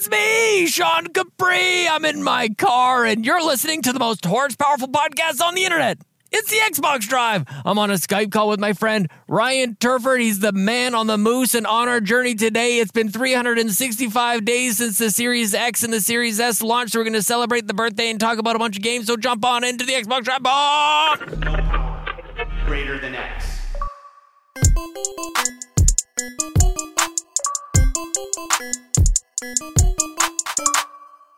It's me, Sean Capri. I'm in my car, and you're listening to the most horsepowerful podcast on the internet. It's the Xbox Drive. I'm on a Skype call with my friend Ryan Turford. He's the man on the moose, and on our journey today, it's been 365 days since the Series X and the Series S launched. So we're going to celebrate the birthday and talk about a bunch of games. So jump on into the Xbox Drive. Oh! Greater than X.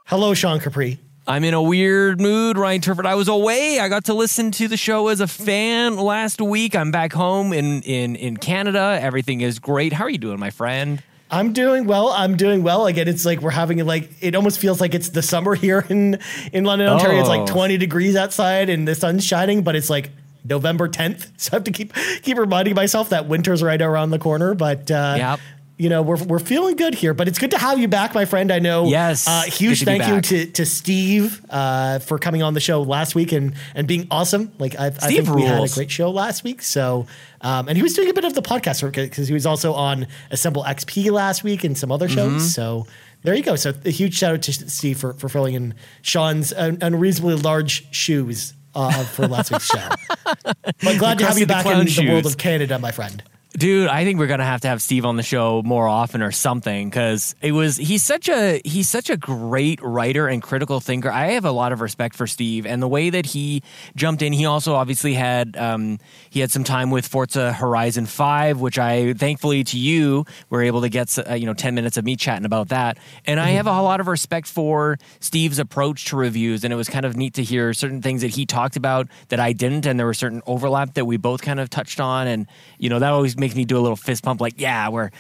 Hello, Sean Capri. I'm in a weird mood, Ryan Turford. I was away. I got to listen to the show as a fan last week. I'm back home in, in, in Canada. Everything is great. How are you doing, my friend? I'm doing well. I'm doing well. Again, it's like we're having like it almost feels like it's the summer here in in London, Ontario. It's Oh. like 20 degrees outside and the sun's shining, but it's like November 10th. So I have to keep keep reminding myself that winter's right around the corner. But uh, Yep. You know we're we're feeling good here. But it's good to have you back, my friend. I know. Yes, Uh, huge thank you to to Steve uh, for coming on the show last week and and being awesome. Like I, I think we had a great show last week. So, um, and he was doing a bit of the podcast work because he was also on Assemble XP last week and some other shows. Mm-hmm. So there you go. So a huge shout out to Steve for, for filling in Sean's un- unreasonably large shoes uh, for last week's show. But glad to have you back in Clown the world of Canada, my friend. Dude, I think we're gonna have to have Steve on the show more often or something because it was he's such a he's such a great writer and critical thinker. I have a lot of respect for Steve and the way that he jumped in. He also obviously had um, he had some time with Forza Horizon Five, which I thankfully to you were able to get uh, you know ten minutes of me chatting about that. And I have a lot of respect for Steve's approach to reviews, and it was kind of neat to hear certain things that he talked about that I didn't, and there were certain overlap that we both kind of touched on, and you know that always makes me do a little fist pump, like yeah, where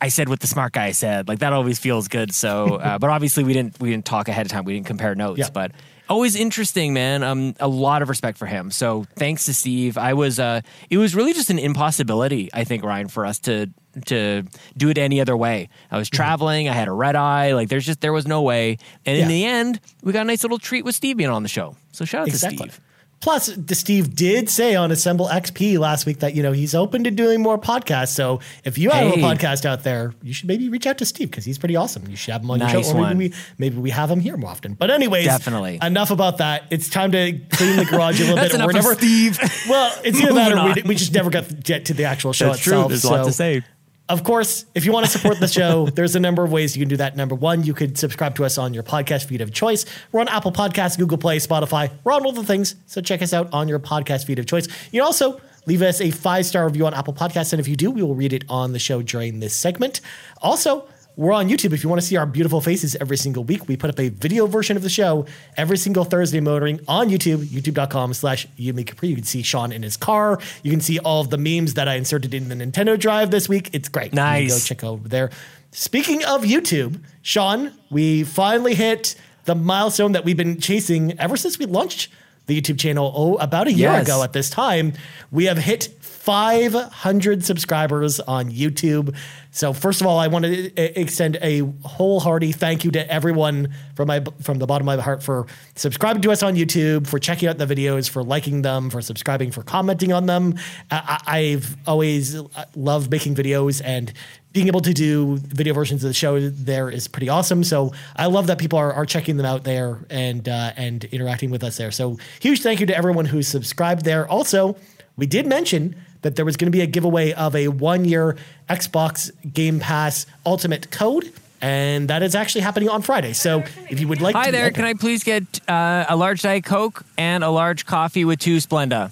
I said what the smart guy said, like that always feels good. So, uh, but obviously we didn't we didn't talk ahead of time, we didn't compare notes, Yeah. but. Always interesting, man. Um, a lot of respect for him. So thanks to Steve. I was. Uh, it was really just an impossibility, I think, Ryan, for us to to do it any other way. I was traveling. I had a red eye. Like there's just there was no way. And in the end, we got a nice little treat with Steve being on the show. So shout out Exactly. to Steve. Plus, the Steve did say on Assemble XP last week that you know he's open to doing more podcasts. So if you have Hey. a podcast out there, you should maybe reach out to Steve because he's pretty awesome. You should have him on your show, or one. maybe we maybe we have him here more often. But anyways, Definitely. enough about that. It's time to clean the garage a little bit. We're never, Steve. Well, it's either that or we, we just never got to get to the actual show That's true. itself. There's a lot to say. Of course, if you want to support the show, there's a number of ways you can do that. Number one, you could subscribe to us on your podcast feed of choice. We're on Apple Podcasts, Google Play, Spotify. We're on all the things. So check us out on your podcast feed of choice. You can also leave us a five star review on Apple Podcasts. And if you do, we will read it on the show during this segment. Also, we're on YouTube. If you want to see our beautiful faces every single week, we put up a video version of the show every single Thursday motoring on YouTube, youtube.com slash YouMeCapri. You can see Sean in his car. You can see all of the memes that I inserted in the Nintendo Drive this week. It's great. You can Nice. go check over there. Speaking of YouTube, Sean, we finally hit the milestone that we've been chasing ever since we launched the YouTube channel oh, about a year Yes. ago at this time. We have hit 500 subscribers on YouTube. So first of all, I want to extend a wholehearty thank you to everyone from my from the bottom of my heart for subscribing to us on YouTube, for checking out the videos, for liking them, for subscribing, for commenting on them. I've always loved making videos and being able to do video versions of the show there is pretty awesome. So I love that people are, are checking them out there and uh, and interacting with us there. So huge thank you to everyone who's subscribed there. Also, we did mention that there was going to be a giveaway of a one year Xbox Game Pass Ultimate code. And that is actually happening on Friday. So if you would like Hi to there. Can I please get uh, a large Diet Coke and a large coffee with two Splenda?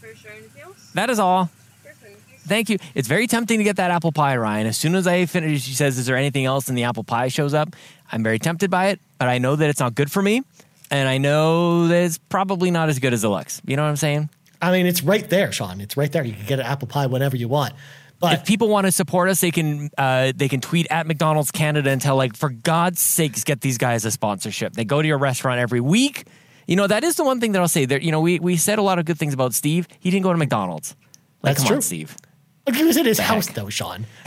For sure, anything? That is all. Thank you. It's very tempting to get that apple pie, Ryan. As soon as I finish, she says, Is there anything else? And the apple pie shows up. I'm very tempted by it, but I know that it's not good for me. And I know that it's probably not as good as it looks. You know what I'm saying? I mean, it's right there, Sean. It's right there. You can get an apple pie whenever you want. But if people want to support us, they can uh, they can tweet at McDonald's Canada and tell like, for God's sakes, get these guys a sponsorship. They go to your restaurant every week. You know that is the one thing that I'll say. There, you know, we we said a lot of good things about Steve. He didn't go to McDonald's. Like, That's come true. on, Steve. Look, he was at his The house heck? though, Sean.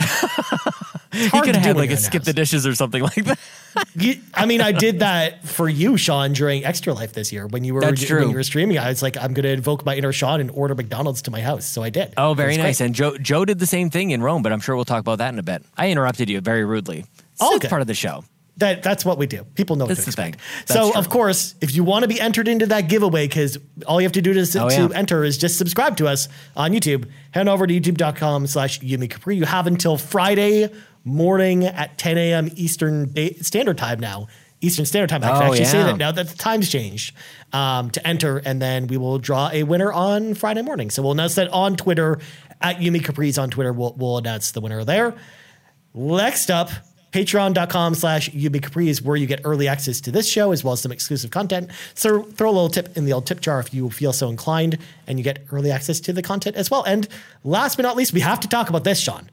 He hard could have do had like you're a in the skip the dishes or something like that. You- I mean, I did that for you, Sean, during Extra Life this year when you were That's when you were streaming. I was like, I'm going to invoke my inner Sean and order McDonald's to my house. So I did. Oh, very was great. nice. And Joe Joe did the same thing in Rome, but I'm sure we'll talk about that in a bit. I interrupted you very rudely. All it's part of the show. That that's what we do. People know what That's to the thing. That's So true. of course, if you want to be entered into that giveaway, because all you have to do to, Oh, to yeah. enter is just subscribe to us on YouTube. Head over to youtube.com slash YouMeCapri. You have until Friday morning at 10 a.m. Eastern Standard Time now. Eastern Standard Time. I can Oh, actually say that now that the time's changed um, to enter, and then we will draw a winner on Friday morning. So we'll announce that on Twitter at YouMeCapris on Twitter. We'll, we'll announce the winner there. Next up, patreon.com slash Capri is where you get early access to this show as well as some exclusive content. So throw a little tip in the old tip jar if you feel so inclined, and you get early access to the content as well. And last but not least, we have to talk about this, Sean.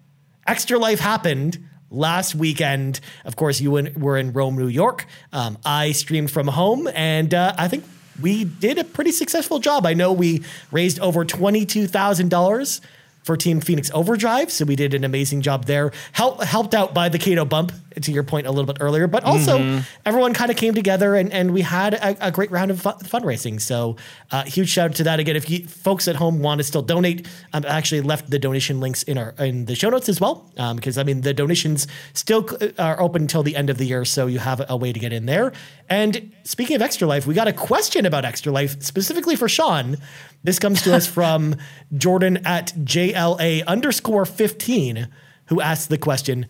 Extra Life happened last weekend. Of course, you were in Rome, New York. Um, I streamed from home, and uh, I think we did a pretty successful job. I know we raised over $22,000 for Team Phoenix Overdrive. So we did an amazing job there. Help, helped out by the Cato bump, to your point a little bit earlier, but also everyone kind of came together and, and we had a, a great round of fu- fundraising. So uh, huge shout out to that. Again, if you folks at home want to still donate, um, I actually left the donation links in our in the show notes as well. Because I mean, the donations still are open until the end of the year. So you have a way to get in there. And speaking of Extra Life, we got a question about Extra Life specifically for Sean. This comes to us from Jordan at JLA underscore 15, who asked the question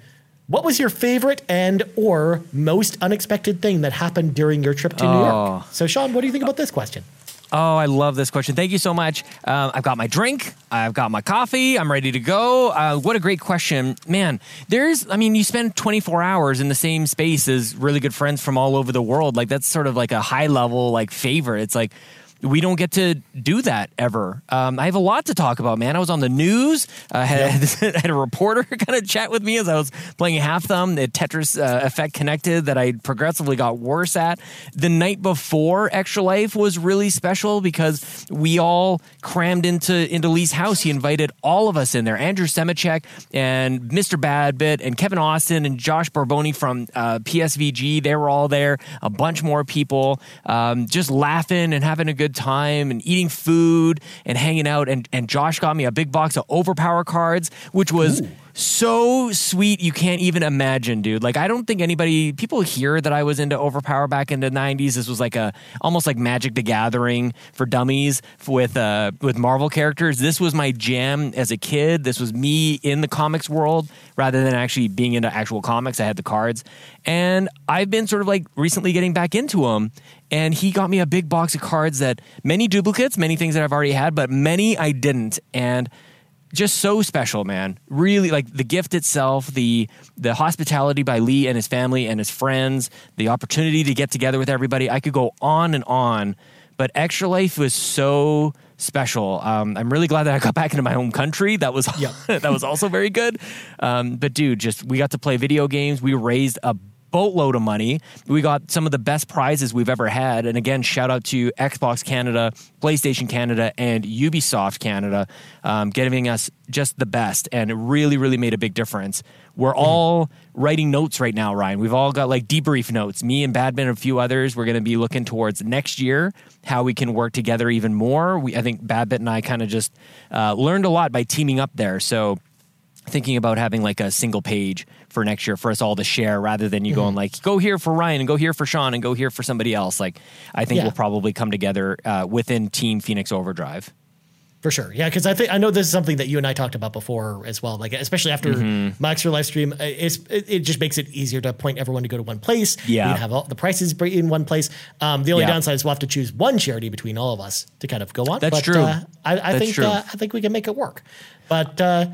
What was your favorite and or most unexpected thing that happened during your trip to New York? So, Sean, what do you think about this question? Oh, I love this question. Thank you so much. Um, I've got my drink. I've got my coffee. I'm ready to go. Uh, what a great question. Man, there's, I mean, you spend 24 hours in the same space as really good friends from all over the world. Like, that's sort of like a high level, like, favorite. It's like, we don't get to do that ever. Um, I have a lot to talk about, man. I was on the news. I had, had a reporter kind of chat with me as I was playing Half Thumb, the Tetris uh, effect connected that I progressively got worse at. The night before Extra Life was really special because we all crammed into into Lee's house. He invited all of us in there. Andrew Semachek and Mr. Badbit and Kevin Austin and Josh Barboni from uh, PSVG. They were all there. A bunch more people um, just laughing and having a good time and eating food and hanging out. And, and Josh got me a big box of Overpower cards, which was so sweet you can't even imagine dude. Like i don't think anybody people hear that i was into overpower back in the 90s this was like a almost like magic the gathering for dummies with uh with marvel characters. This was my jam as a kid. This was me in the comics world rather than actually being into actual comics. I had the cards. And i've been sort of like recently getting back into them and he got me a big box of cards that many duplicates many things that i've already had but many i didn't. And just so special, man. Really, like the gift itself, the the hospitality by Lee and his family and his friends, the opportunity to get together with everybody. I could go on and on, but Extra Life was so special. Um, I'm really glad that I got back into my home country. That was that was also very good. Um, but dude, just we got to play video games. We raised a boatload of money. We got some of the best prizes we've ever had. And again, shout out to Xbox Canada, PlayStation Canada, and Ubisoft Canada, um, giving us just the best. And it really, really made a big difference. We're all writing notes right now, Ryan. We've all got like debrief notes. Me and Badman and a few others. We're going to be looking towards next year how we can work together even more. We, I think Badbit and I kind of just uh, learned a lot by teaming up there. So thinking about having like a single page for next year for us all to share rather than you Mm-hmm. going like go here for Ryan and go here for Sean and go here for somebody else. Like I think Yeah. we'll probably come together uh, within Team Phoenix Overdrive. For sure, yeah, because I think I know this is something that you and I talked about before as well. Like, especially after Mm-hmm. my extra live stream, uh, it's, it, it just makes it easier to point everyone to go to one place. Yeah. you have all the prices in one place. Um, the only Yeah. downside is we'll have to choose one charity between all of us to kind of go on. That's but, true. Uh, I, I That's think true. Uh, I think we can make it work. But uh,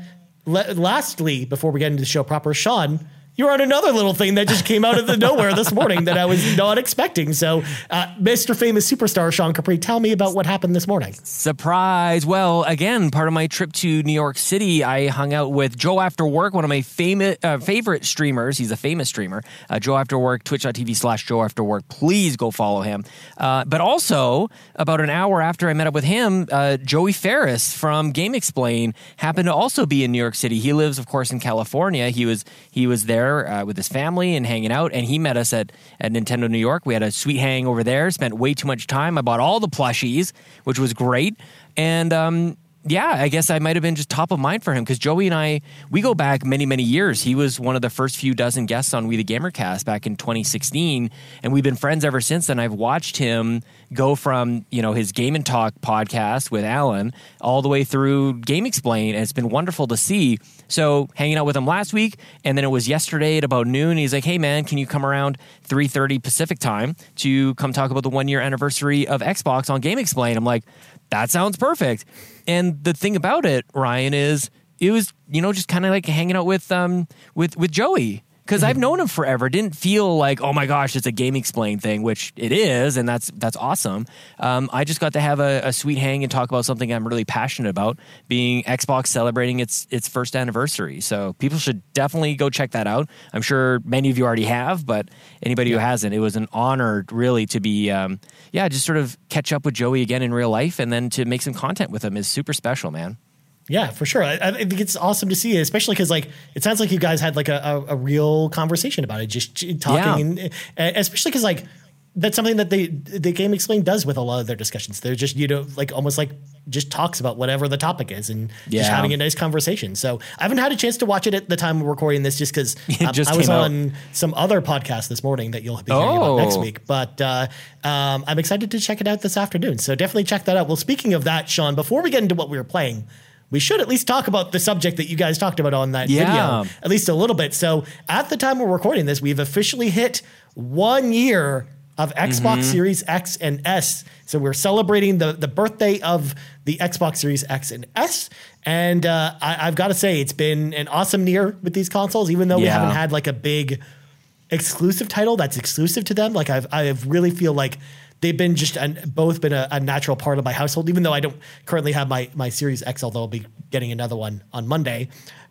le- lastly, before we get into the show proper, Sean. You're on another little thing that just came out of the nowhere this morning that I was not expecting. So, uh, Mr. Famous Superstar Sean Capri, tell me about what happened this morning. Surprise! Well, again, part of my trip to New York City, I hung out with Joe After Work, one of my famous uh, favorite streamers. He's a famous streamer. Uh, Joe After Work, twitch.tv slash Joe After Work. Please go follow him. Uh, but also, about an hour after I met up with him, uh, Joey Ferris from GameXplain happened to also be in New York City. He lives, of course, in California. He was he was there uh, with his family and hanging out, and he met us at, at Nintendo New York. We had a sweet hang over there. Spent way too much time. I bought all the plushies, which was great, and um, yeah, I guess I might have been just top of mind for him because Joey and I, we go back many, many years. He was one of the first few dozen guests on We the Gamercast back in 2016, and we've been friends ever since. And I've watched him go from you know his Game and Talk podcast with Alan all the way through GameXplain, and it's been wonderful to see. So hanging out with him last week, and then it was yesterday at about noon. He's like, "Hey man, can you come around 3:30 Pacific time to come talk about the one year anniversary of Xbox on GameXplain?" I'm like, "That sounds perfect." And the thing about it, Ryan, is it was you know just kind of like hanging out with um with with Joey because I've known him forever. Didn't feel like oh my gosh, it's a GameXplain thing, which it is, and that's that's awesome. Um, I just got to have a, a sweet hang and talk about something I'm really passionate about, being Xbox celebrating its its first anniversary. So people should definitely go check that out. I'm sure many of you already have, but anybody who hasn't, it was an honor really to be um, yeah, just sort of catch up with Joey again in real life, and then to make some content with him is super special, man. Yeah, for sure. I, I think it's awesome to see, it, especially because like it sounds like you guys had like a, a, a real conversation about it, just talking, and, and especially because like that's something that they the GameXplain does with a lot of their discussions. They're just you know like almost like just talks about whatever the topic is and Yeah. just having a nice conversation. So I haven't had a chance to watch it at the time we're recording this, just because just I was on some other podcast this morning that you'll be hearing about next Oh. week. But uh, um, I'm excited to check it out this afternoon. So definitely check that out. Well, speaking of that, Sean, before we get into what we were playing, we should at least talk about the subject that you guys talked about on that Yeah. video, at least a little bit. So at the time we're recording this, we've officially hit one year of Xbox Series X and S. So we're celebrating the, the birthday of the Xbox Series X and S. And uh, I, I've got to say, it's been an awesome year with these consoles, even though we haven't had like a big exclusive title that's exclusive to them. Like I've I really feel like they've been just an, both been a, a natural part of my household. Even though I don't currently have my my Series X, although I'll be getting another one on Monday.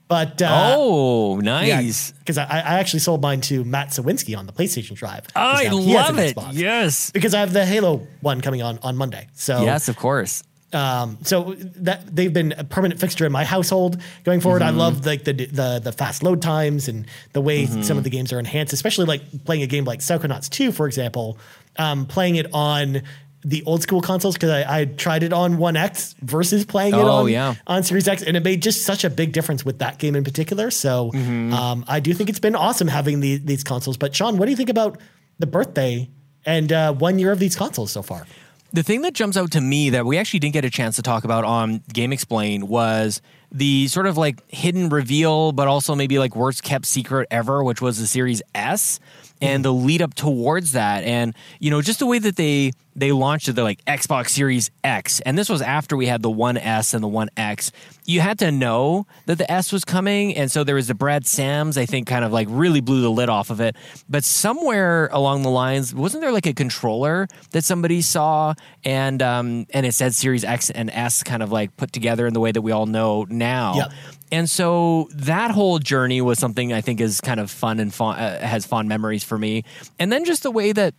But uh, oh, nice. because I, I actually sold mine to Matt Sawinski on the PlayStation Drive. I now he has love it. Yes. because I have the Halo one coming on on Monday. So Yes, of course. um, so that they've been a permanent fixture in my household going forward. Mm-hmm. I love like the, the the fast load times and the way Mm-hmm. some of the games are enhanced, especially like playing a game like Psychonauts 2, for example, um, playing it on the old school consoles because I, I tried it on One X versus playing it Oh, on yeah. on Series X, and it made just such a big difference with that game in particular. So Mm-hmm. um, I do think it's been awesome having the, these consoles. But Sean, what do you think about the birthday and uh, one year of these consoles so far? The thing that jumps out to me that we actually didn't get a chance to talk about on GameXplain was the sort of like hidden reveal, but also maybe like worst kept secret ever, which was the Series S and the lead up towards that. And, you know, just the way that they they launched it, they're like Xbox Series X. And this was after we had the One S and the One X. You had to know that the S was coming. And so there was the Brad Sams, I think, kind of like really blew the lid off of it. But somewhere along the lines, wasn't there like a controller that somebody saw and um, and it said Series X and S kind of like put together in the way that we all know now? Yep. And so that whole journey was something I think is kind of fun and uh, has fond memories for me. And then just the way that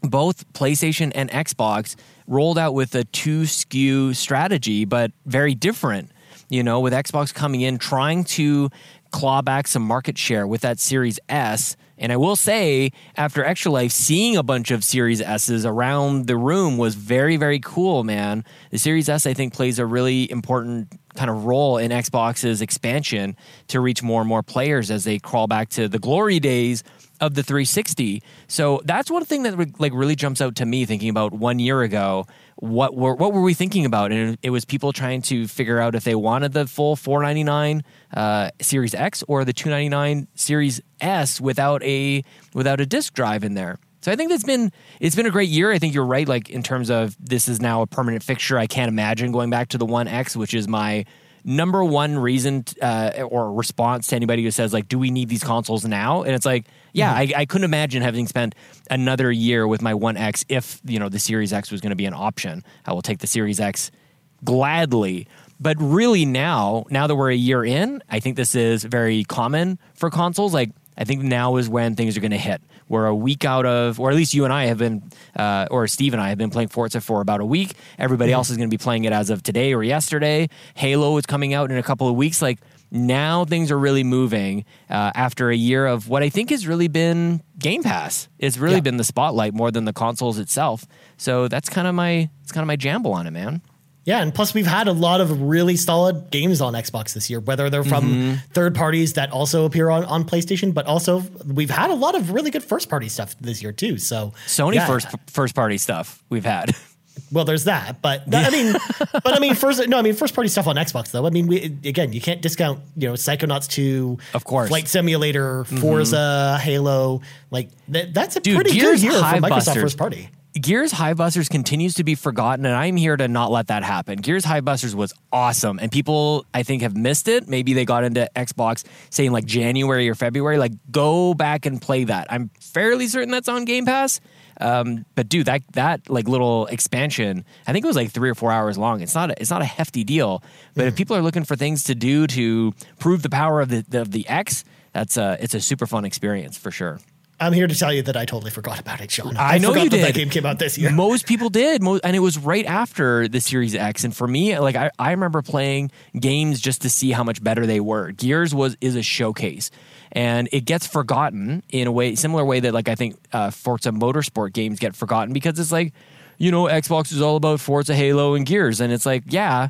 both PlayStation and Xbox rolled out with a two SKU strategy, but very different. You know, with Xbox coming in trying to claw back some market share with that Series S. And I will say, after Extra Life, seeing a bunch of Series S's around the room was very, very cool, man. The Series S, I think, plays a really important kind of role in Xbox's expansion to reach more and more players as they crawl back to the glory days of the 360. So that's one thing that like really jumps out to me thinking about one year ago. What were what were we thinking about? And it was people trying to figure out if they wanted the full 499 uh, Series X or the 299 Series S without a without a disk drive in there. So I think that's been it's been a great year. I think you're right. Like in terms of this is now a permanent fixture. I can't imagine going back to the One X, which is my number one reason uh, or response to anybody who says like, "Do we need these consoles now?" And it's like, yeah, I, I couldn't imagine having spent another year with my One X if you know the Series X was going to be an option. I will take the Series X gladly. But really now, now that we're a year in, I think this is very common for consoles. Like I think now is when things are going to hit. We're a week out of, or at least you and I have been, uh, or Steve and I have been playing Forza for about a week. Everybody else is going to be playing it as of today or yesterday. Halo is coming out in a couple of weeks. Like now things are really moving uh, after a year of what I think has really been Game Pass. It's really Yeah. been the spotlight more than the consoles itself. So that's kind of my, it's kind of my jamble on it, man. Yeah, and plus we've had a lot of really solid games on Xbox this year, whether they're from Mm-hmm. third parties that also appear on, on PlayStation, but also we've had a lot of really good first party stuff this year too. So Sony yeah. first first party stuff we've had. Well, there's that, but I mean, but I mean, first no, I mean, first party stuff on Xbox though. I mean, we, again, you can't discount you know Psychonauts two, Of course. Flight Simulator, Forza, Halo. Like that, that's a Dude, pretty Gears good year for Microsoft Busters. first party. Gears Hivebusters continues to be forgotten, and I'm here to not let that happen. Gears Hivebusters was awesome, and people I think have missed it. Maybe they got into Xbox saying like January or February. Like, go back and play that. I'm fairly certain that's on Game Pass. Um, but dude, that that like little expansion, I think it was like three or four hours long. It's not a, it's not a hefty deal. But if people are looking for things to do to prove the power of the of the X, that's a it's a super fun experience for sure. I'm here to tell you that I totally forgot about it, Sean. I know forgot you that did. that game came out this year. Most people did, Mo- and it was right after the Series X. And for me, like I, I remember playing games just to see how much better they were. Gears was is a showcase, and it gets forgotten in a way similar way that like I think uh, Forza Motorsport games get forgotten because it's like, you know, Xbox is all about Forza, Halo, and Gears, and it's like, yeah.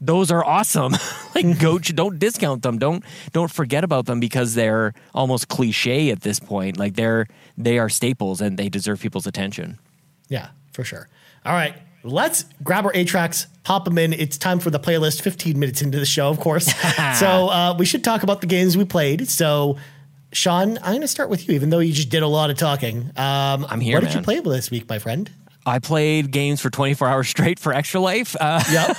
Those are awesome. like go don't discount them. Don't don't forget about them because they're almost cliche at this point. Like they're they are staples and they deserve people's attention. Yeah, for sure. All right, let's grab our A tracks, pop them in. It's time for the playlist. 15 minutes into the show, of course. so uh, we should talk about the games we played. So, Sean, I'm going to start with you, even though you just did a lot of talking. Um, I'm here, What did you play this week, my friend? I played games for 24 hours straight for Extra Life. Uh, Yep.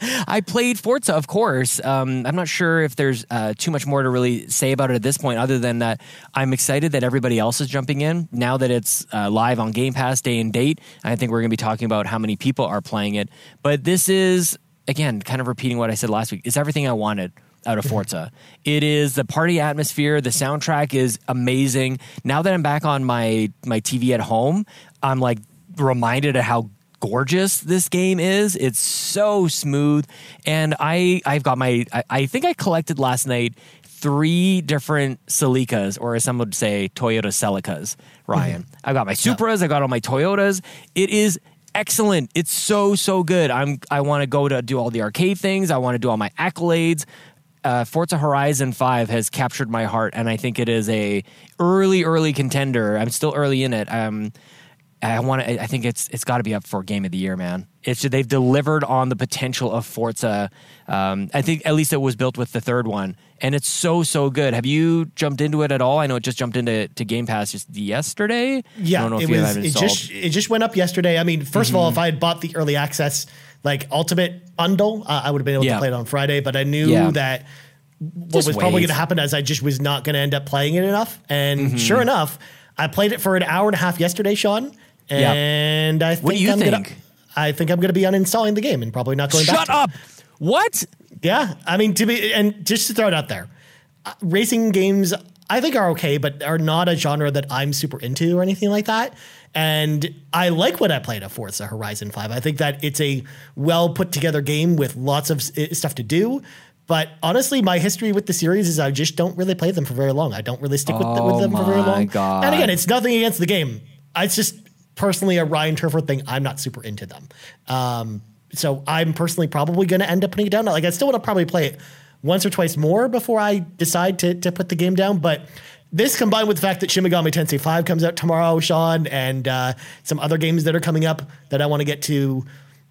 I played Forza, of course. Um, I'm not sure if there's uh, too much more to really say about it at this point, other than that I'm excited that everybody else is jumping in now that it's uh, live on Game Pass day and date. I think we're going to be talking about how many people are playing it. But this is, again, kind of repeating what I said last week. It's everything I wanted out of Forza. it is the party atmosphere. The soundtrack is amazing. Now that I'm back on my my TV at home, I'm like reminded of how gorgeous this game is. It's so smooth, and I I've got my I, I think I collected last night three different Celicas, or as some would say, Toyota Celicas. Ryan, I've got my Supras, I got all my Toyotas. It is excellent. It's so so good. I'm I want to go to do all the arcade things. I want to do all my accolades. Uh, Forza Horizon 5 has captured my heart, and I think it is a early, early contender. I'm still early in it. Um, I want to. I think it's it's got to be up for game of the year, man. It's they've delivered on the potential of Forza. Um, I think at least it was built with the third one, and it's so so good. Have you jumped into it at all? I know it just jumped into to Game Pass just yesterday. I Yeah, don't know if it you was. have it It just it just went up yesterday. I mean, 1st of Mm-hmm. all, if I had bought the early access like ultimate bundle, uh, I would have been able Yeah. to play it on Friday. But I knew Yeah. that what Just was probably going to happen is I just was not going to end up playing it enough. And Mm-hmm. sure enough, I played it for an hour and a half yesterday, Sean. Yeah. And I think What do you I'm Gonna, think? I think I'm going to be uninstalling the game and probably not going back. Shut to it. up! What? Yeah, I mean to be and just to throw it out there, uh, racing games I think are okay, but are not a genre that I'm super into or anything like that. And I like what I played of Forza Horizon Five. I think that it's a well put together game with lots of stuff to do. But honestly, my history with the series is I just don't really play them for very long. I don't really stick with, Oh with them for very my long. God. And again, it's nothing against the game. It's just personally a Ryan Turford thing. I'm not super into them. Um, so I'm personally probably going to end up putting it down. Like I still want to probably play it once or twice more before I decide to to put the game down. But this combined with the fact that Shin Megami Tensei 5 comes out tomorrow, Sean, and uh, some other games that are coming up that I want to get to.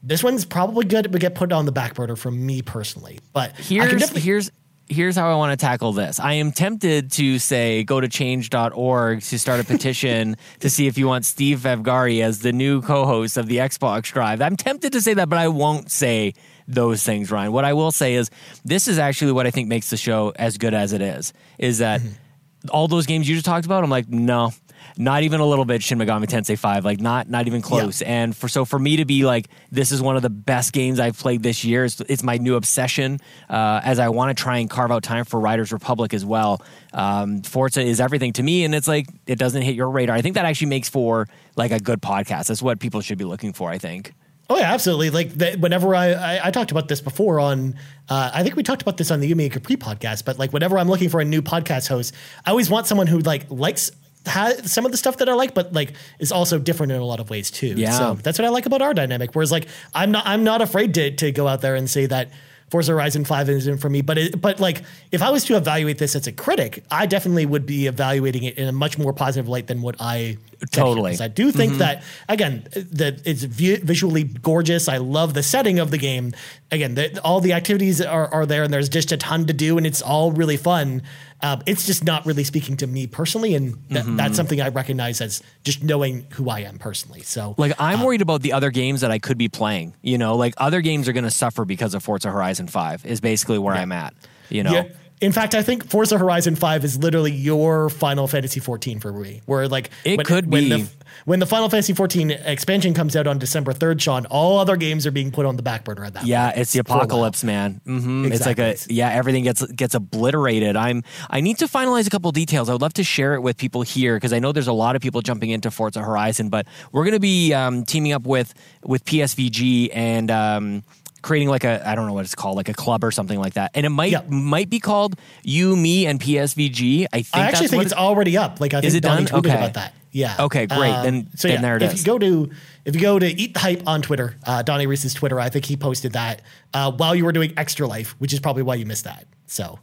This one's probably good but get put on the back burner for me personally. But here's here's here's how I want to tackle this. I am tempted to say go to change.org to start a petition to see if you want Steve Vevgari as the new co-host of the Xbox Drive. I'm tempted to say that, but I won't say those things, Ryan. What I will say is this is actually what I think makes the show as good as it is. Is that mm-hmm. all those games you just talked about? I'm like, no, not even a little bit. Shin Megami Tensei Five, like not not even close. And for so for me to be like, this is one of the best games I've played this year. It's, it's my new obsession. Uh, as I want to try and carve out time for Riders Republic as well. Um, Forza is everything to me, and it's like it doesn't hit your radar. I think that actually makes for like a good podcast. That's what people should be looking for. I think. Oh yeah, absolutely. Like the, whenever I, I I talked about this before on, uh, I think we talked about this on the You Me and Capri podcast. But like whenever I'm looking for a new podcast host, I always want someone who like likes has some of the stuff that I like, but like is also different in a lot of ways too. Yeah. So that's what I like about our dynamic. Whereas like I'm not I'm not afraid to to go out there and say that Forza Horizon 5 isn't for me. But it, but like if I was to evaluate this as a critic, I definitely would be evaluating it in a much more positive light than what I. Totally. I do think mm-hmm. that again that it's vi- visually gorgeous. I love the setting of the game. Again, the, all the activities are, are there, and there's just a ton to do, and it's all really fun. Um, it's just not really speaking to me personally, and th- mm-hmm. that's something I recognize as just knowing who I am personally. So, Like I'm uh, worried about the other games that I could be playing. You know, like other games are going to suffer because of Forza Horizon Five. Is basically where I'm at. You know, Yeah. In fact, I think Forza Horizon 5 is literally your Final Fantasy 14 for me. Where like It could when be. the, when the Final Fantasy 14 expansion comes out on December 3rd, Sean, all other games are being put on the back burner at that Yeah, point. it's the For a while. apocalypse, man. hmm It's like a yeah, everything gets gets obliterated. I'm I need to finalize a couple details. I would love to share it with people here because I know there's a lot of people jumping into Forza Horizon, but we're going to be um, teaming up with with PSVG and. Um, creating like a I don't know what it's called like a club or something like that and it might Yeah. might be called you me and PSVG I think I actually think what it's already up. Like I think it Donnie done? tweeted Okay. about that. Yeah. Okay, great. Then- so then yeah, there it if is. you go to if you go to Eat the Hype on Twitter, uh, Donnie Reese's Twitter, I think he posted that uh, while you were doing Extra Life, which is probably why you missed that. So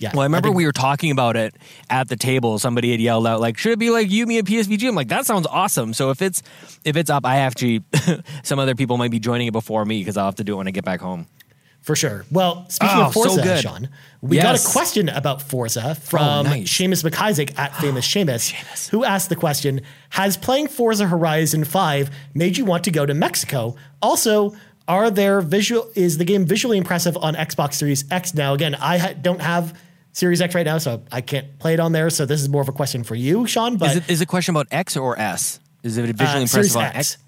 yeah. Well, I remember think- we were talking about it at the table. Somebody had yelled out like, "Should it be like you, me, and PSVG?" I'm like, "That sounds awesome." So if it's if it's up, I actually some other people might be joining it before me because I'll have to do it when I get back home. For sure. Well, speaking Oh, of so Forza, good. Sean, we got a question about Forza oh, from nice. Seumas MacIsaac at FamousSeumas, who asked the question Has playing Forza Horizon 5 made you want to go to Mexico? Also, are there visual is the game visually impressive on Xbox Series X now? Again, I ha- don't have Series X right now, so I can't play it on there. So this is more of a question for you, Sean. But Is it is it a question about X or S? Is it visually uh, impressive on X. X?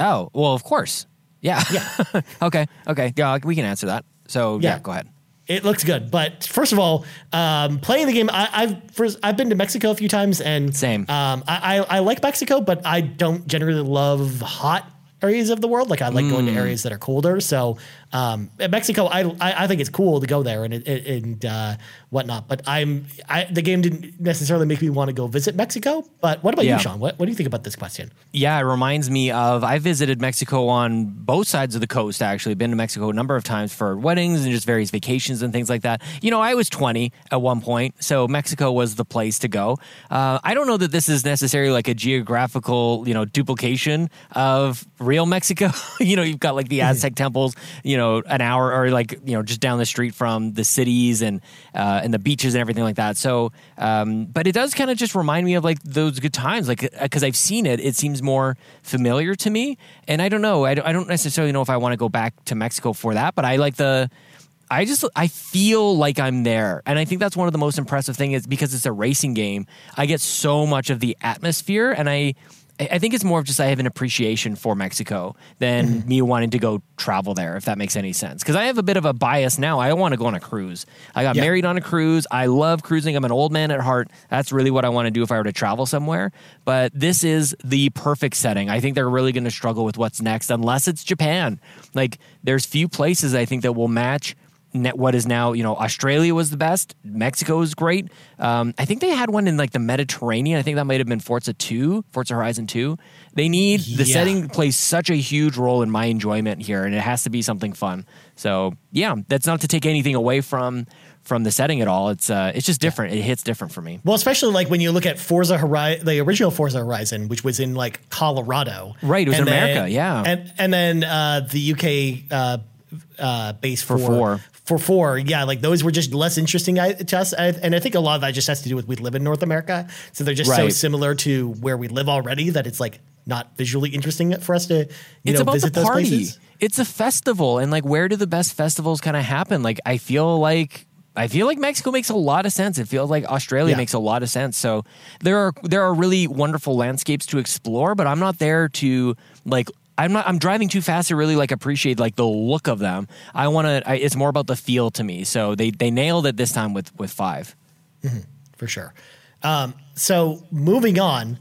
Oh, well, of course. Yeah. Yeah. okay. Okay. Yeah, we can answer that. So yeah, Yeah. go ahead. It looks good, but first of all, um, playing the game, I, I've first I've been to Mexico a few times, and Same. Um, I, I I like Mexico, but I don't generally love hot areas of the world. Like I like going Mm. to areas that are colder. So um, Mexico, I, I I think it's cool to go there and and uh, whatnot. But I'm I the game didn't necessarily make me want to go visit Mexico. But what about Yeah. you, Sean? What what do you think about this question? Yeah, it reminds me of I visited Mexico on both sides of the coast. Actually, been to Mexico a number of times for weddings and just various vacations and things like that. You know, I was 20 at one point, so Mexico was the place to go. Uh, I don't know that this is necessarily like a geographical, you know, duplication of real Mexico. you know, you've got like the Aztec temples, you know, an hour or like you know just down the street from the cities and uh, and the beaches and everything like that. So, um, but it does kind of just remind me of like those good times, like because I've seen it, it seems more familiar to me. And I don't know, I don't, I don't necessarily know if I want to go back to Mexico for that, but I like the. I just I feel like I'm there, and I think that's one of the most impressive things is because it's a racing game. I get so much of the atmosphere, and I I think it's more of just I have an appreciation for Mexico than mm-hmm. me wanting to go travel there, if that makes any sense. Because I have a bit of a bias now. I want to go on a cruise. I got Yeah. married on a cruise. I love cruising. I'm an old man at heart. That's really what I want to do if I were to travel somewhere. But this is the perfect setting. I think they're really going to struggle with what's next unless it's Japan. Like there's few places I think that will match what is now you know Australia was the best. Mexico is great. Um, I think they had one in like the Mediterranean. I think that might have been Forza Two, Forza Horizon Two. They need the Yeah. setting plays such a huge role in my enjoyment here, and it has to be something fun. So yeah, that's not to take anything away from from the setting at all. It's uh, it's just different. It hits different for me. Well, especially like when you look at Forza Horizon, the original Forza Horizon, which was in like Colorado, Right, it was in then- America, yeah. and and then uh, the UK uh, uh, base for four. For four, yeah, like those were just less interesting I- to us, and I think a lot of that just has to do with we live in North America, so they're just so similar to where we live already that it's like not visually interesting for us to you it's know about visit the those places. It's a festival, and like, where do the best festivals kind of happen? Like, I feel like I feel like Mexico makes a lot of sense. It feels like Australia Yeah. makes a lot of sense. So there are there are really wonderful landscapes to explore, but I'm not there to like. I'm not. I'm driving too fast to really like appreciate like the look of them. I want to. It's more about the feel to me. So they they nailed it this time with with five. for sure. Um, so moving on,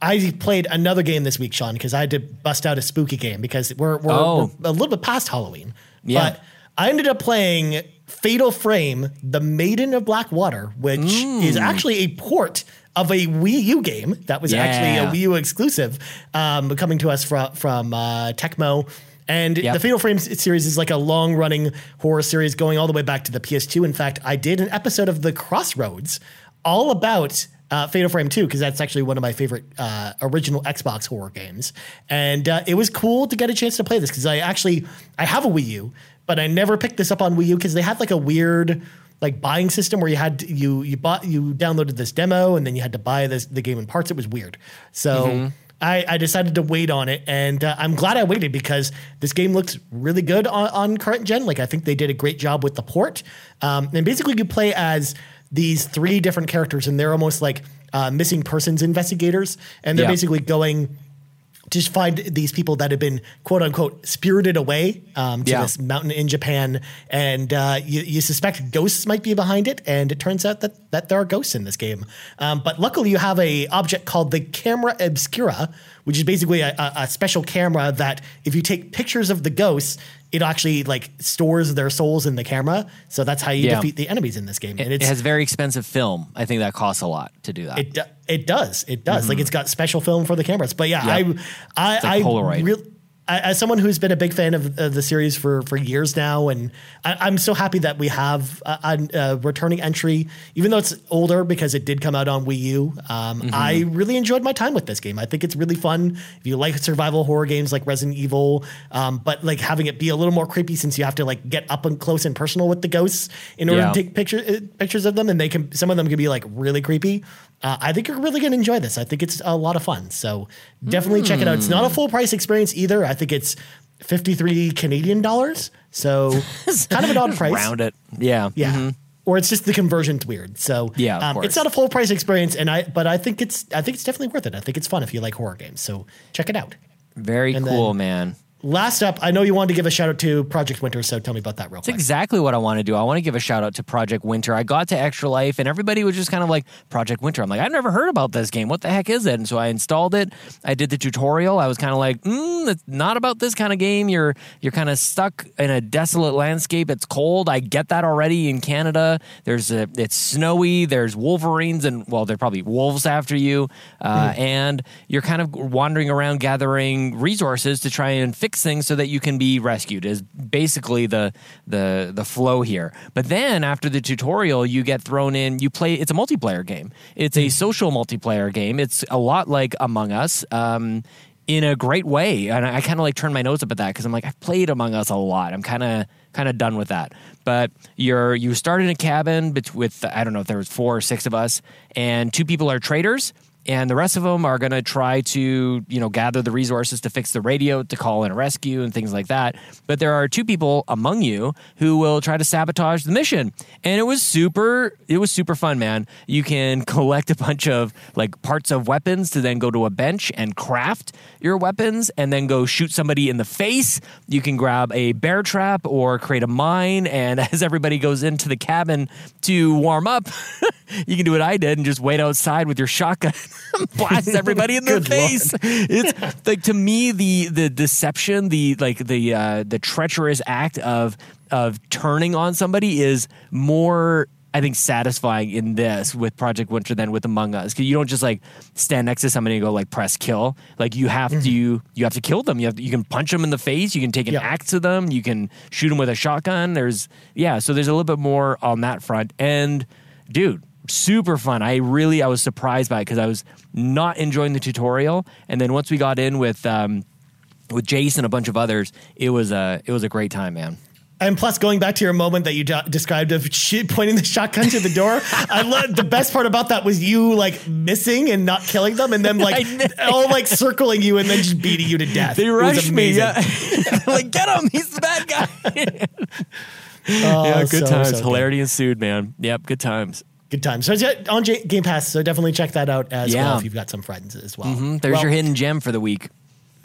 I played another game this week, Sean, because I had to bust out a spooky game because we're we're, Oh. we're a little bit past Halloween. Yeah. But I ended up playing Fatal Frame: The Maiden of Black Water, which Mm. is actually a port of a Wii U game that was actually a Wii U exclusive, um, coming to us from from uh, Tecmo. And Yep. the Fatal Frame series is like a long running horror series going all the way back to the PS2. In fact, I did an episode of The Crossroads all about uh, Fatal Frame 2 because that's actually one of my favorite uh, original Xbox horror games. And uh, it was cool to get a chance to play this because I actually I have a Wii U, but I never picked this up on Wii U because they had like a weird like buying system where you had to, you you bought you downloaded this demo and then you had to buy this the game in parts. It was weird. So. I, I decided to wait on it, and uh, I'm glad I waited because this game looks really good on, on current gen. Like I think they did a great job with the port. Um, and basically, you play as these three different characters, and they're almost like uh, missing persons investigators, and they're Yeah. basically going to find these people that have been quote unquote spirited away um, to Yeah. this mountain in Japan, and uh, you, you suspect ghosts might be behind it, and it turns out that that there are ghosts in this game. Um, but luckily, you have a object called the camera obscura, which is basically a, a, a special camera that if you take pictures of the ghosts. It actually like stores their souls in the camera, so that's how you Yeah. defeat the enemies in this game. And It has very expensive film. I think that costs a lot to do that. it it does. It does. Like it's got special film for the cameras. But yeah, Mm-hmm. Yep. I I like I Polaroid. real- I, as someone who's been a big fan of uh, the series for for years now, and I, I'm so happy that we have a, a, returning entry, even though it's older because it did come out on Wii U. Um, Mm-hmm. I really enjoyed my time with this game. I think it's really fun. If you like survival horror games like Resident Evil, um, but like having it be a little more creepy since you have to like get up and close and personal with the ghosts in order Yeah. to take picture, uh, pictures of them, and they can some of them can be like really creepy. Uh, I think you're really going to enjoy this. I think it's a lot of fun. So definitely check it out. It's not a full price experience either. I think it's 53 Canadian dollars. So kind of an odd price. Round it. Yeah. Yeah. Or it's just the conversion's weird. So Mm-hmm. Yeah, um, it's not a full price experience, and I but I think it's I think it's definitely worth it. I think it's fun if you like horror games. So check it out. Very And cool, then- man. Last up, I know you wanted to give a shout out to Project Winter, so tell me about that real That's quick. exactly what I want to do. I want to give a shout out to Project Winter. I got to Extra Life and everybody was just kind of like, Project Winter. I'm like, I've never heard about this game. What the heck is it? And so I installed it. I did the tutorial. I was kind of like, mm, it's not about this kind of game. You're you're kind of stuck in a desolate landscape. It's cold. I get that already in Canada. There's a it's snowy. There's wolverines and well, they're probably wolves after you. Uh, And you're kind of wandering around gathering resources to try and fix things so that you can be rescued. Is basically the the the flow here. But then after the tutorial, you get thrown in. You play. It's a multiplayer game. It's a social multiplayer game. It's a lot like Among Us. Um, in a great way, and I kind of like turn my nose up at that because I'm like I've played Among Us a lot. I'm kind of kind of done with that. But you're you start in a cabin with I don't know if there was four or six of us, and two people are traders, and the rest of them are going to try to you know gather the resources to fix the radio to call in a rescue and things like that. But there are two people among you who will try to sabotage the mission. And it was super it was super fun man. You can collect a bunch of like parts of weapons to then go to a bench and craft your weapons and then go shoot somebody in the face. You can grab a bear trap or create a mine. And as everybody goes into the cabin to warm up you can do what i did and just wait outside with your shotgun blast everybody in the Good Lord. face it's like to me the the deception the like the uh the treacherous act of of turning on somebody is more I think satisfying in this with Project Winter than with Among Us because you don't just like stand next to somebody and go like press kill. Like you have to you have to kill them. You have to, you can punch them in the face. You can take an Yeah. axe to them. You can shoot them with a shotgun. There's yeah. So there's a little bit more on that front. And dude, super fun. I really I was surprised by it because I was not enjoying the tutorial, and then once we got in with um, with Jason and a bunch of others, it was a it was a great time, man. And plus, going back to your moment that you do- described of sh- pointing the shotgun to the door, I love the best part about that was you like missing and not killing them, and then like all like circling you and then just beating you to death. They rushed me. Yeah. like get him, he's the bad guy. Oh, yeah, good so, times. so good. Hilarity ensued, man. Yep, good times. Good time. So it's on J- Game Pass, so definitely check that out as Yeah. well if you've got some friends as well. Mhm. There's Well, your hidden gem for the week.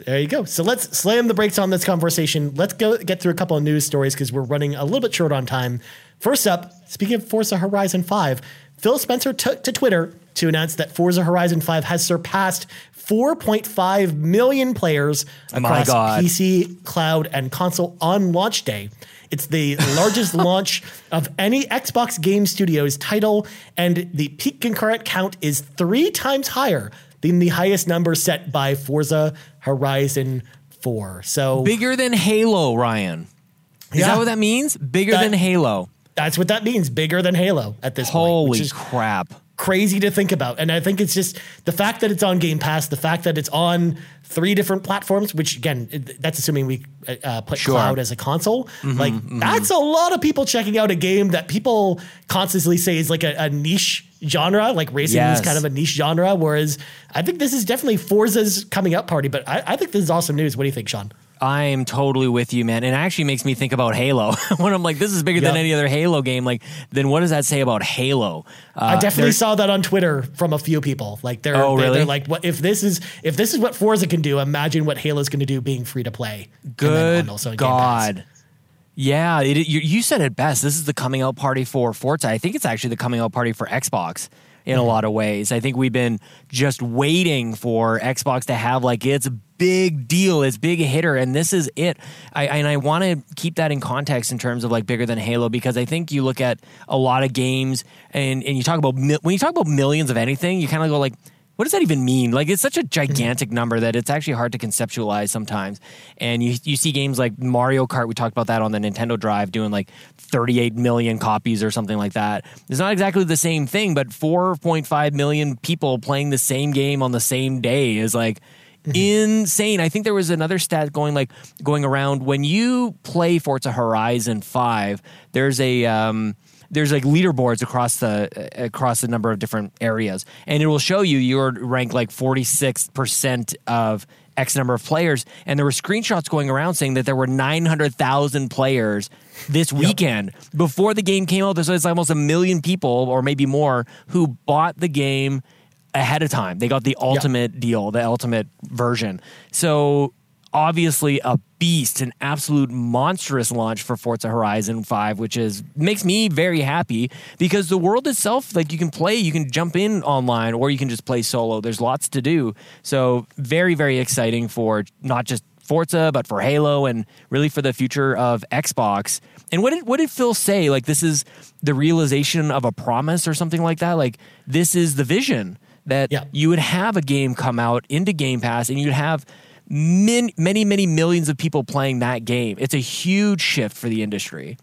There you go. So let's slam the brakes on this conversation. Let's go get through a couple of news stories because we're running a little bit short on time. First up, speaking of Forza Horizon 5, Phil Spencer took to Twitter to announce that Forza Horizon 5 has surpassed 4.5 million players across PC, cloud, and console on launch day. It's the largest launch of any Xbox Game Studios title, and the peak concurrent count is three times higher than the highest number set by Forza Horizon 4. So Bigger than Halo, Ryan. Is Yeah. that what that means? Bigger That- than Halo. that's what that means. Bigger than Halo at this point. Holy Which is crap. crazy to think about. And I think it's just the fact that it's on Game Pass, the fact that it's on three different platforms, which again, that's assuming we uh, uh, put Sure. cloud as a console. Mm-hmm, like mm-hmm. that's a lot of people checking out a game that people constantly say is like a, a niche genre, like racing Yes. is kind of a niche genre. Whereas I think this is definitely Forza's coming up party. But I, I think this is awesome news. What do you think, Sean? I'm totally with you, man. And it actually makes me think about Halo. when I'm like, this is bigger than any other Halo game, like, then what does that say about Halo? Uh, I definitely saw that on Twitter from a few people. Like they're Oh, they're, really? they're like, what if this is if this is what Forza can do? Imagine what Halo's going to do being free to play. Good God. Yeah, it, you, you said it best. This is the coming out party for Forza. I think it's actually the coming out party for Xbox in a lot of ways. I think we've been just waiting for Xbox to have like its big deal, its big hitter, and this is it. I, and I want to keep that in context in terms of like bigger than Halo because I think you look at a lot of games and and you talk about when you talk about millions of anything, you kind of go like what does that even mean? Like it's such a gigantic number that it's actually hard to conceptualize sometimes. And you you see games like Mario Kart. We talked about that on the Nintendo Drive, doing like 38 million copies or something like that. It's not exactly the same thing, but 4.5 million people playing the same game on the same day is like insane. I think there was another stat going like going around. When you play Forza Horizon 5, there's a um there's like leaderboards across the across the number of different areas. And it will show you you're ranked like 46% of x number of players. And there were screenshots going around saying that there were 900,000 players this weekend. Before the game came out there's like almost a million people or maybe more who bought the game ahead of time. They got the ultimate deal, the ultimate version. So obviously a beast, an absolute monstrous launch for Forza Horizon 5, which is makes me very happy because the world itself, like you can play, you can jump in online or you can just play solo. There's lots to do. So very, very exciting for not just Forza, but for Halo and really for the future of Xbox. And what did what did Phil say? Like this is the realization of a promise or something like that. Like this is the vision that Yeah. you would have a game come out into Game Pass and you'd have min, many many millions of people playing that game. It's a huge shift for the industry.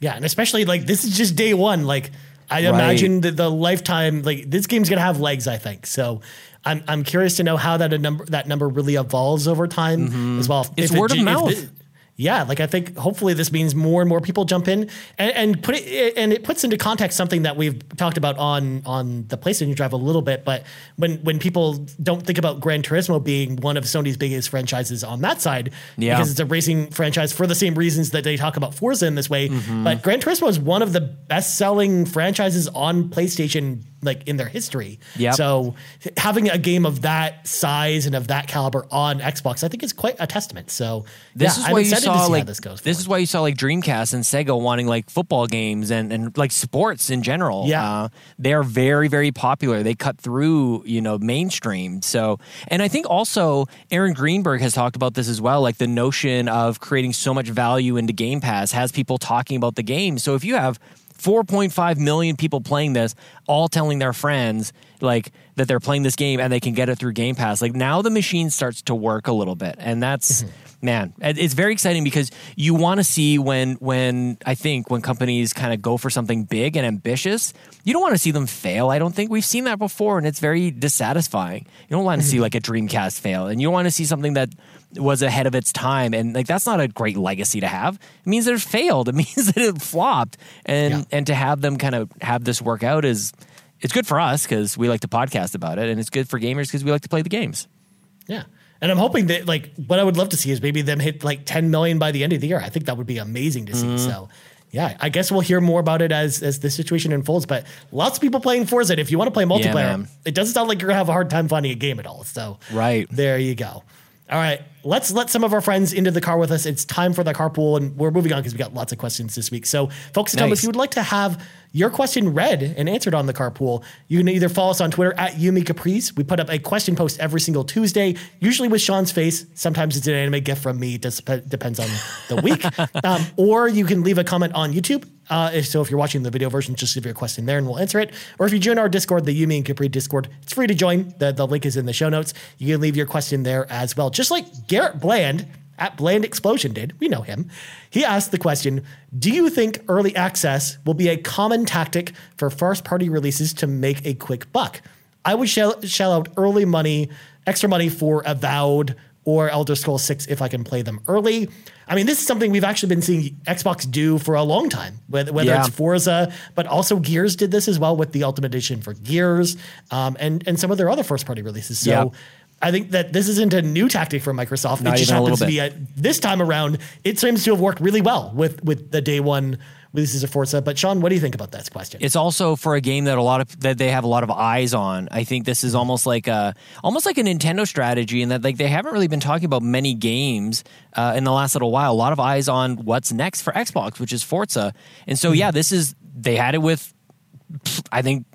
Yeah, and especially like this is just day one. Like I Right. imagine that the lifetime like this game's gonna have legs. I think so. I'm I'm curious to know how that a number that number really evolves over time as well. Mm-hmm. It's If it word of ju- if mouth. Yeah, like I think hopefully this means more and more people jump in and, and put it and it puts into context something that we've talked about on on the PlayStation Drive a little bit. But when when people don't think about Gran Turismo being one of Sony's biggest franchises on that side, Yeah. because it's a racing franchise for the same reasons that they talk about Forza in this way. Mm-hmm. But Gran Turismo is one of the best selling franchises on PlayStation like in their history. Yeah. So having a game of that size and of that caliber on Xbox, I think is quite a testament. So This yeah, is I'm why you saw like this goes. this is why you saw like Dreamcast and Sega wanting like football games and and like sports in general. Yeah. uh, they are very very popular. They cut through you know mainstream. So and I think also Aaron Greenberg has talked about this as well. Like the notion of creating so much value into Game Pass has people talking about the game. So if you have 4.5 million people playing this, all telling their friends like that they're playing this game and they can get it through Game Pass. Like now the machine starts to work a little bit, and that's mm-hmm. man, it's very exciting because you want to see when when I think when companies kind of go for something big and ambitious, you don't want to see them fail. I don't think we've seen that before, and it's very dissatisfying. You don't want to see mm-hmm. like a Dreamcast fail, and you want to see something that was ahead of its time and like that's not a great legacy to have it means it failed it means that it flopped and Yeah. and to have them kind of have this work out is it's good for us because we like to podcast about it and it's good for gamers because we like to play the games Yeah. And I'm hoping that like what I would love to see is maybe them hit like 10 million by the end of the year. I think that would be amazing to see. Mm-hmm. So yeah, I guess we'll hear more about it as as the situation unfolds. But lots of people playing Forza. And if you want to play multiplayer, man. it doesn't sound like you're gonna have a hard time finding a game at all. So Right. there you go. All right, let's let some of our friends into the car with us. It's time for the carpool, and we're moving on because we got lots of questions this week. So, folks at home, Nice. if you would like to have your question read and answered on the carpool, you can either follow us on Twitter at YouMeCapris. We put up a question post every single Tuesday, usually with Sean's face. Sometimes it's an anime gift from me. Just depends on the week. um, or you can leave a comment on YouTube. Uh, so if you're watching the video version, just leave your question there and we'll answer it. Or if you join our Discord, the You Me and Capri Discord, it's free to join. The, the link is in the show notes. You can leave your question there as well. Just like Garrett Bland at Bland Explosion did. We know him. He asked the question Do you think early access will be a common tactic for first party releases to make a quick buck? I would shell, shell out early money, extra money for Avowed or Elder Scrolls 6 if I can play them early. I mean, this is something we've actually been seeing Xbox do for a long time, whether, whether Yeah. it's Forza, but also Gears did this as well with the Ultimate Edition for Gears um, and, and some of their other first party releases. So Yep. I think that this isn't a new tactic for Microsoft. Not it just happens to be bit. a, this time around, it seems to have worked really well with, with the day one releases of Forza. But Sean, what do you think about that question? It's also for a game that a lot of that they have a lot of eyes on. I think this is almost like a almost like a Nintendo strategy in that like they haven't really been talking about many games uh, in the last little while. A lot of eyes on what's next for Xbox, which is Forza. And so yeah, this is they had it with I think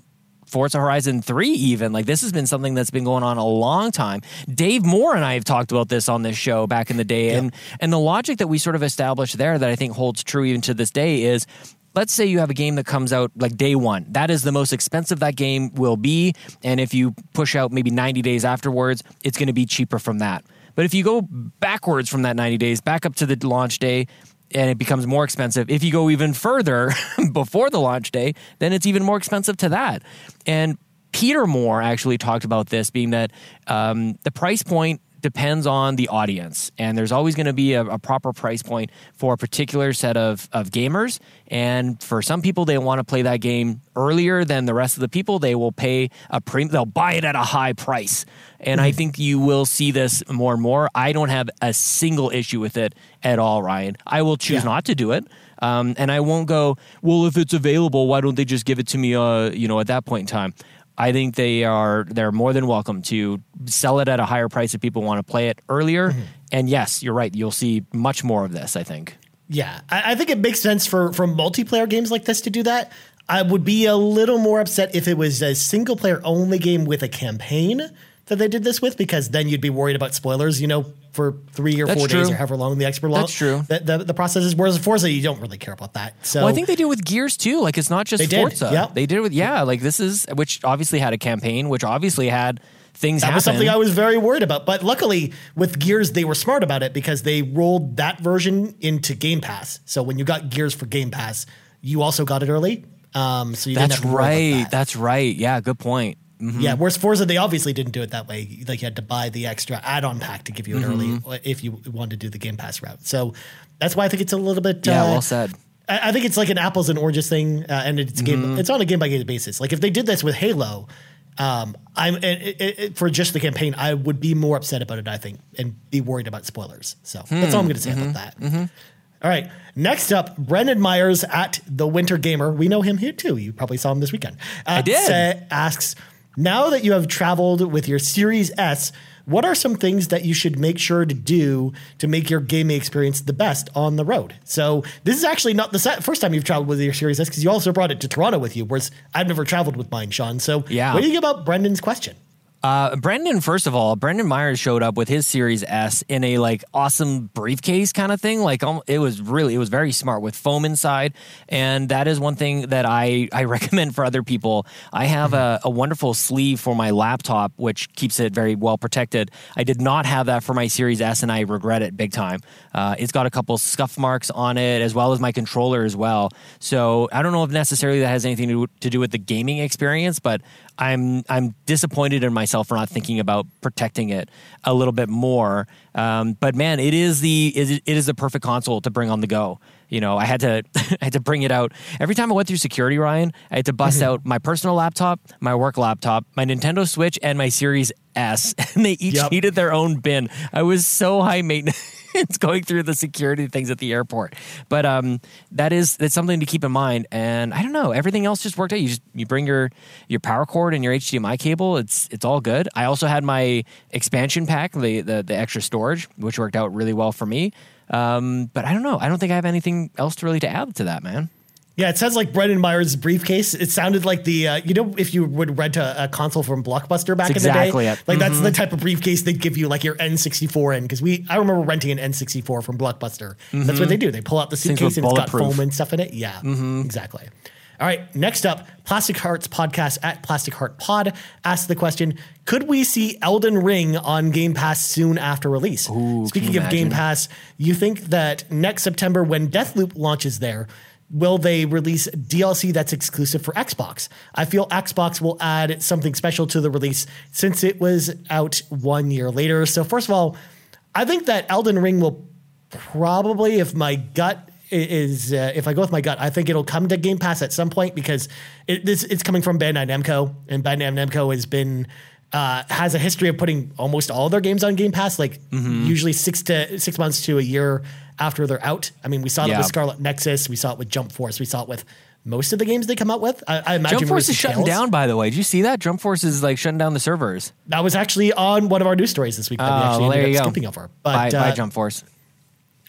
Forza Horizon 3 even like this has been something that's been going on a long time. Dave Moore and I have talked about this on this show back in the day and and the logic that we sort of established there that I think holds true even to this day is let's say you have a game that comes out like day 1. That is the most expensive that game will be and if you push out maybe 90 days afterwards, it's going to be cheaper from that. But if you go backwards from that 90 days back up to the launch day and it becomes more expensive. If you go even further before the launch day, then it's even more expensive to that. And Peter Moore actually talked about this being that um, the price point depends on the audience. And there's always going to be a, a proper price point for a particular set of, of gamers. And for some people they want to play that game earlier than the rest of the people they will pay a premium they'll buy it at a high price. And i think you will see this more and more. I don't have a single issue with it at all ryan. I will choose Yeah. not to do it. Um, and i won't go well if it's available why don't they just give it to me uh, you know at that point in time I think they are they're more than welcome to sell it at a higher price if people want to play it earlier. Mm-hmm. And yes, you're right. You'll see much more of this. I think. Yeah, I, I think it makes sense for for multiplayer games like this to do that. I would be a little more upset if it was a single player only game with a campaign that they did this with, because then you'd be worried about spoilers. You know, for three or That's four days or however long the expert long. That's true. The, the, the process is. Whereas Forza, you don't really care about that. So Well, I think they do it with Gears too. Like it's not just They did, Forza. yeah. They did it with yeah. Like this is which obviously had a campaign, which obviously had things That happen. was something I was very worried about. But luckily, with Gears, they were smart about it because they rolled that version into Game Pass. So when you got Gears for Game Pass, you also got it early. Um, so you didn't That's have to worry about right. that. That's right. Yeah. Good point. Yeah, whereas Forza, they obviously didn't do it that way. Like you had to buy the extra add-on pack to give you an Mm-hmm. early if you wanted to do the Game Pass route. So that's why I think it's a little bit. Yeah. uh, well said. I, I think it's like an apples and oranges thing, uh, and it's Mm-hmm. game. It's on a game by game basis. Like if they did this with Halo, um, I'm it, it, it, for just the campaign, I would be more upset about it. I think, and be worried about spoilers. So that's all I'm going to say Hmm. about Mm-hmm. that. All right. Next up, Brendan Myers at the Winter Gamer. We know him here too. You probably saw him this weekend. Uh, I did. asks, now that you have traveled with your Series S, what are some things that you should make sure to do to make your gaming experience the best on the road? So this is actually not the first time you've traveled with your Series S because you also brought it to Toronto with you, whereas I've never traveled with mine, Sean. So Yeah. what do you think about Brendan's question? Uh, Brendan, first of all, Brendan Myers showed up with his Series S in a like awesome briefcase kind of thing. Like um, it was really, it was very smart with foam inside, and that is one thing that I I recommend for other people. I have a, a wonderful sleeve for my laptop, which keeps it very well protected. I did not have that for my Series S, and I regret it big time. Uh, it's got a couple scuff marks on it, as well as my controller as well. So I don't know if necessarily that has anything to, to do with the gaming experience, but I'm I'm disappointed in myself for not thinking about protecting it a little bit more. Um, but man, it is the it is- the perfect console to bring on the go. You know, I had to I had to bring it out every time I went through security. Ryan, I had to bust Mm-hmm. out my personal laptop, my work laptop, my Nintendo Switch, and my Series S, and they each Yep. needed their own bin. I was so high maintenance going through the security things at the airport, but um, that is that's something to keep in mind. And I don't know, everything else just worked out. You just you bring your your power cord and your HDMI cable. It's it's all good. I also had my expansion pack, the the, the extra storage, which worked out really well for me. Um, but I don't know. I don't think I have anything else to really to add to that, man. Yeah, it sounds like Brendan Meyer's briefcase. It sounded like the uh, you know if you would rent a, a console from Blockbuster back That's in the exactly day, it. like that's the type of briefcase they'd give you like your N64 in because we I remember renting an N64 from Blockbuster. That's what they do. They pull out the suitcase and it's got foam and stuff in it. Yeah, exactly. All right, next up, Plastic Hearts podcast at Plastic Heart Pod asked the question: Could we see Elden Ring on Game Pass soon after release? Ooh, Speaking of Game? Pass, you think that next September, when Deathloop launches there, will they release DLC that's exclusive for Xbox? I feel Xbox will add something special to the release since it was out one year later. So, first of all, I think that Elden Ring will probably, if my gut is, uh, if I go with my gut, I think it'll come to Game Pass at some point because it, this it's coming from Bandai Namco, and Bandai Namco has been uh, has a history of putting almost all their games on Game Pass, like Mm-hmm. usually six to six months to a year after they're out. I mean, we saw it Yeah. with Scarlet Nexus, we saw it with Jump Force, we saw it with most of the games they come out with. I, I imagine Jump Force is shutting down. By the way, did you see that? Jump Force is like shutting down the servers. That was actually on one of our news stories this week that we Oh, actually ended up skipping over. But Bye, uh, bye, Jump Force.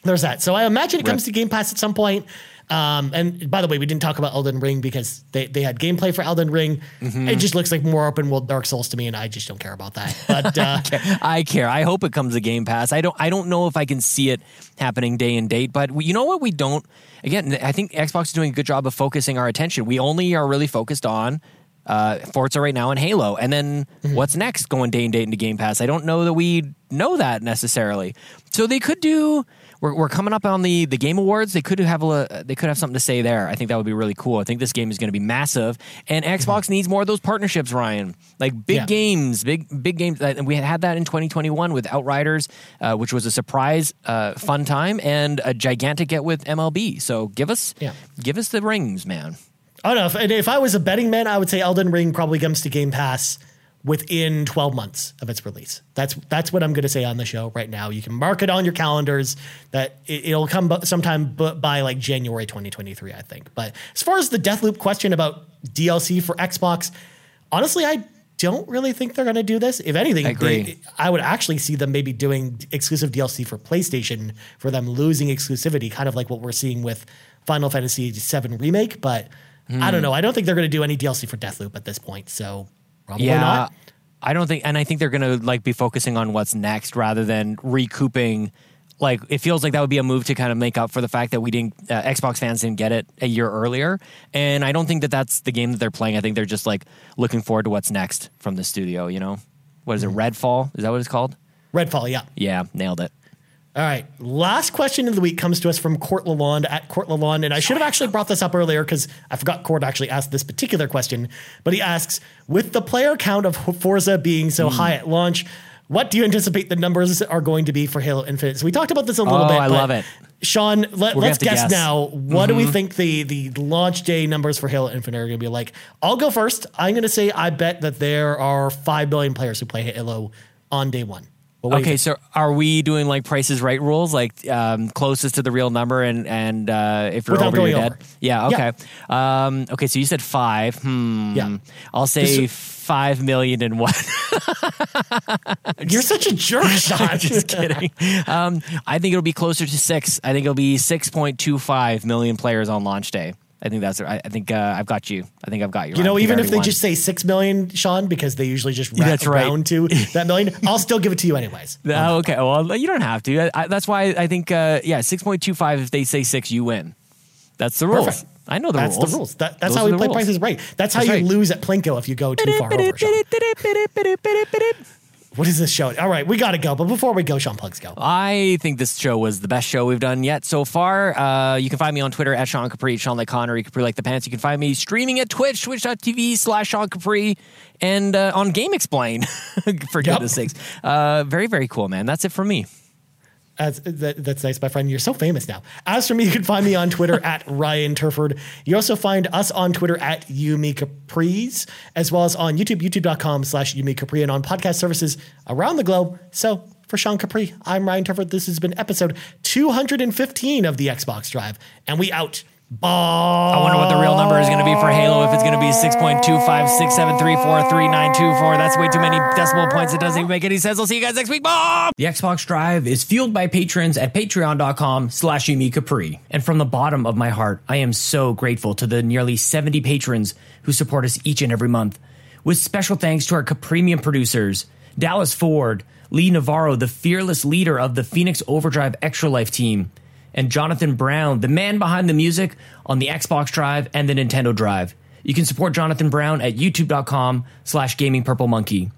There's that. So I imagine it comes to Game Pass at some point. Um, and by the way, we didn't talk about Elden Ring because they, they had gameplay for Elden Ring. Mm-hmm. It just looks like more open world Dark Souls to me, and I just don't care about that. But uh, I care. I hope it comes to Game Pass. I don't. I don't know if I can see it happening day and date. But we, you know what? We don't. Again, I think Xbox is doing a good job of focusing our attention. We only are really focused on uh, Forza right now and Halo, and then what's next going day and date into Game Pass. I don't know that we know that necessarily. So they could do. We're, we're coming up on the, the Game Awards. They could have a, they could have something to say there. I think that would be really cool. I think this game is going to be massive, and Xbox needs more of those partnerships. Ryan, like big Yeah. games, big big games. And we had that in 2021 with Outriders, uh, which was a surprise, uh, fun time, and a gigantic get with MLB. So give us, Yeah. give us the rings, man. I don't know. If, and if I was a betting man, I would say Elden Ring probably comes to Game Pass within 12 months of its release. That's that's what I'm going to say on the show right now. You can mark it on your calendars that it, it'll come sometime by like January 2023, I think. But as far as the Deathloop question about DLC for Xbox, honestly, I don't really think they're going to do this. If anything, I they- I would actually see them maybe doing exclusive DLC for PlayStation for them losing exclusivity, kind of like what we're seeing with Final Fantasy VII Remake. But I Hmm. don't know. I don't think they're going to do any DLC for Deathloop at this point. So probably yeah, not. I don't think, and I think they're going to like be focusing on what's next rather than recouping. Like it feels like that would be a move to kind of make up for the fact that we didn't, uh, Xbox fans didn't get it a year earlier, and I don't think that that's the game that they're playing. I think they're just like looking forward to what's next from the studio. You know, what is it? Redfall is that what it's called? Redfall, yeah. Yeah, nailed it. All right. Last question of the week comes to us from Court Lalonde at Court Lalonde. And I should have actually brought this up earlier because I forgot Court actually asked this particular question. But he asks With the player count of Forza being so Hmm. high at launch, what do you anticipate the numbers are going to be for Halo Infinite? So we talked about this a little bit. Oh, bit. I love it. Sean, let, us guess, guess. Mm-hmm. now. What do we think the, the launch day numbers for Halo Infinite are going to be like? I'll go first. I'm going to say I bet that there are 5 billion players who play Halo on day one. But what do you Okay, so are we doing like prices right rules, like um, closest to the real number, and and uh, if you're Without over, you're over. dead? Yeah. Yeah. Okay. Um, okay. So you said five. Hmm. Yeah. I'll say Just- five million and one. You're such a jerk, Sean. Just kidding. Um, I think it'll be closer to six. I think it'll be six point two five million players on launch day. I think that's. I, I think uh, I've got you. I think I've got you. You know, even if they won. just say six million, Sean, because they usually just ra- That's right. round to that million, I'll still give it to you anyways. Oh, okay. Well, you don't have to. I, that's why I think. Uh, yeah, six point two five. If they say six, you win. That's the rules. Perfect. I know the That's rules. the rules. That, that's Those how we play rules. prices right. That's how That's you right. lose at Plinko if you go too far over. What is this show? All right, we got to go. But before we go, Sean Plugs go. I think this show was the best show we've done yet so far. Uh, you can find me on Twitter at Sean Capri, Sean like Connery, Capri like the pants. You can find me streaming at Twitch, twitch.tv slash Sean Capri, and uh, on GameXplain, for goodness sakes. Uh, very, very cool, man. That's it for me. As, that, that's nice, my friend. You're so famous now. As for me, you can find me on Twitter at Ryan Turford. You also find us on Twitter at YouMeCapris, as well as on YouTube, youtube.com slash Yumi Capri, and on podcast services around the globe. So for Sean Capri, I'm Ryan Turford. This has been episode 215 of the Xbox Drive, and we out. Bye. I wonder what the real number is going to be for Halo. If it's going to be 6.25673433924. That's way too many decimal points. It doesn't even make any sense. I'll see you guys next week. Bye. The Xbox Drive is fueled by patrons at patreon.com slash Capri. And from the bottom of my heart, I am so grateful to the nearly 70 patrons who support us each and every month. With special thanks to our Capremium producers, Dallas Ford, Lee Navarro, the fearless leader of the Phoenix Overdrive Extra Life team, and Jonathan Brown, the man behind the music on the Xbox Drive and the Nintendo Drive. You can support Jonathan Brown at youtube.com slash gaming purple monkey.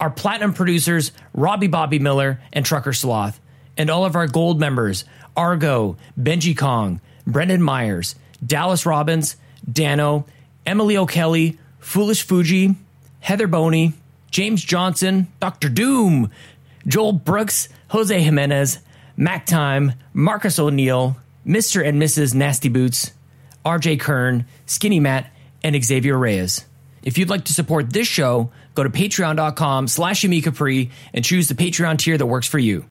Our platinum producers, Robbie Bobby Miller and Trucker Sloth, and all of our gold members, Argo, Benji Kong, Brendan Myers, Dallas Robbins, Dano, Emily O'Kelly, Foolish Fuji, Heather Boney, James Johnson, Dr. Doom, Joel Brooks, Jose Jimenez, Mac Time, Marcus O'Neill, Mr. and Mrs. Nasty Boots, RJ Kern, Skinny Matt, and Xavier Reyes. If you'd like to support this show, go to patreon.com slash and choose the Patreon tier that works for you.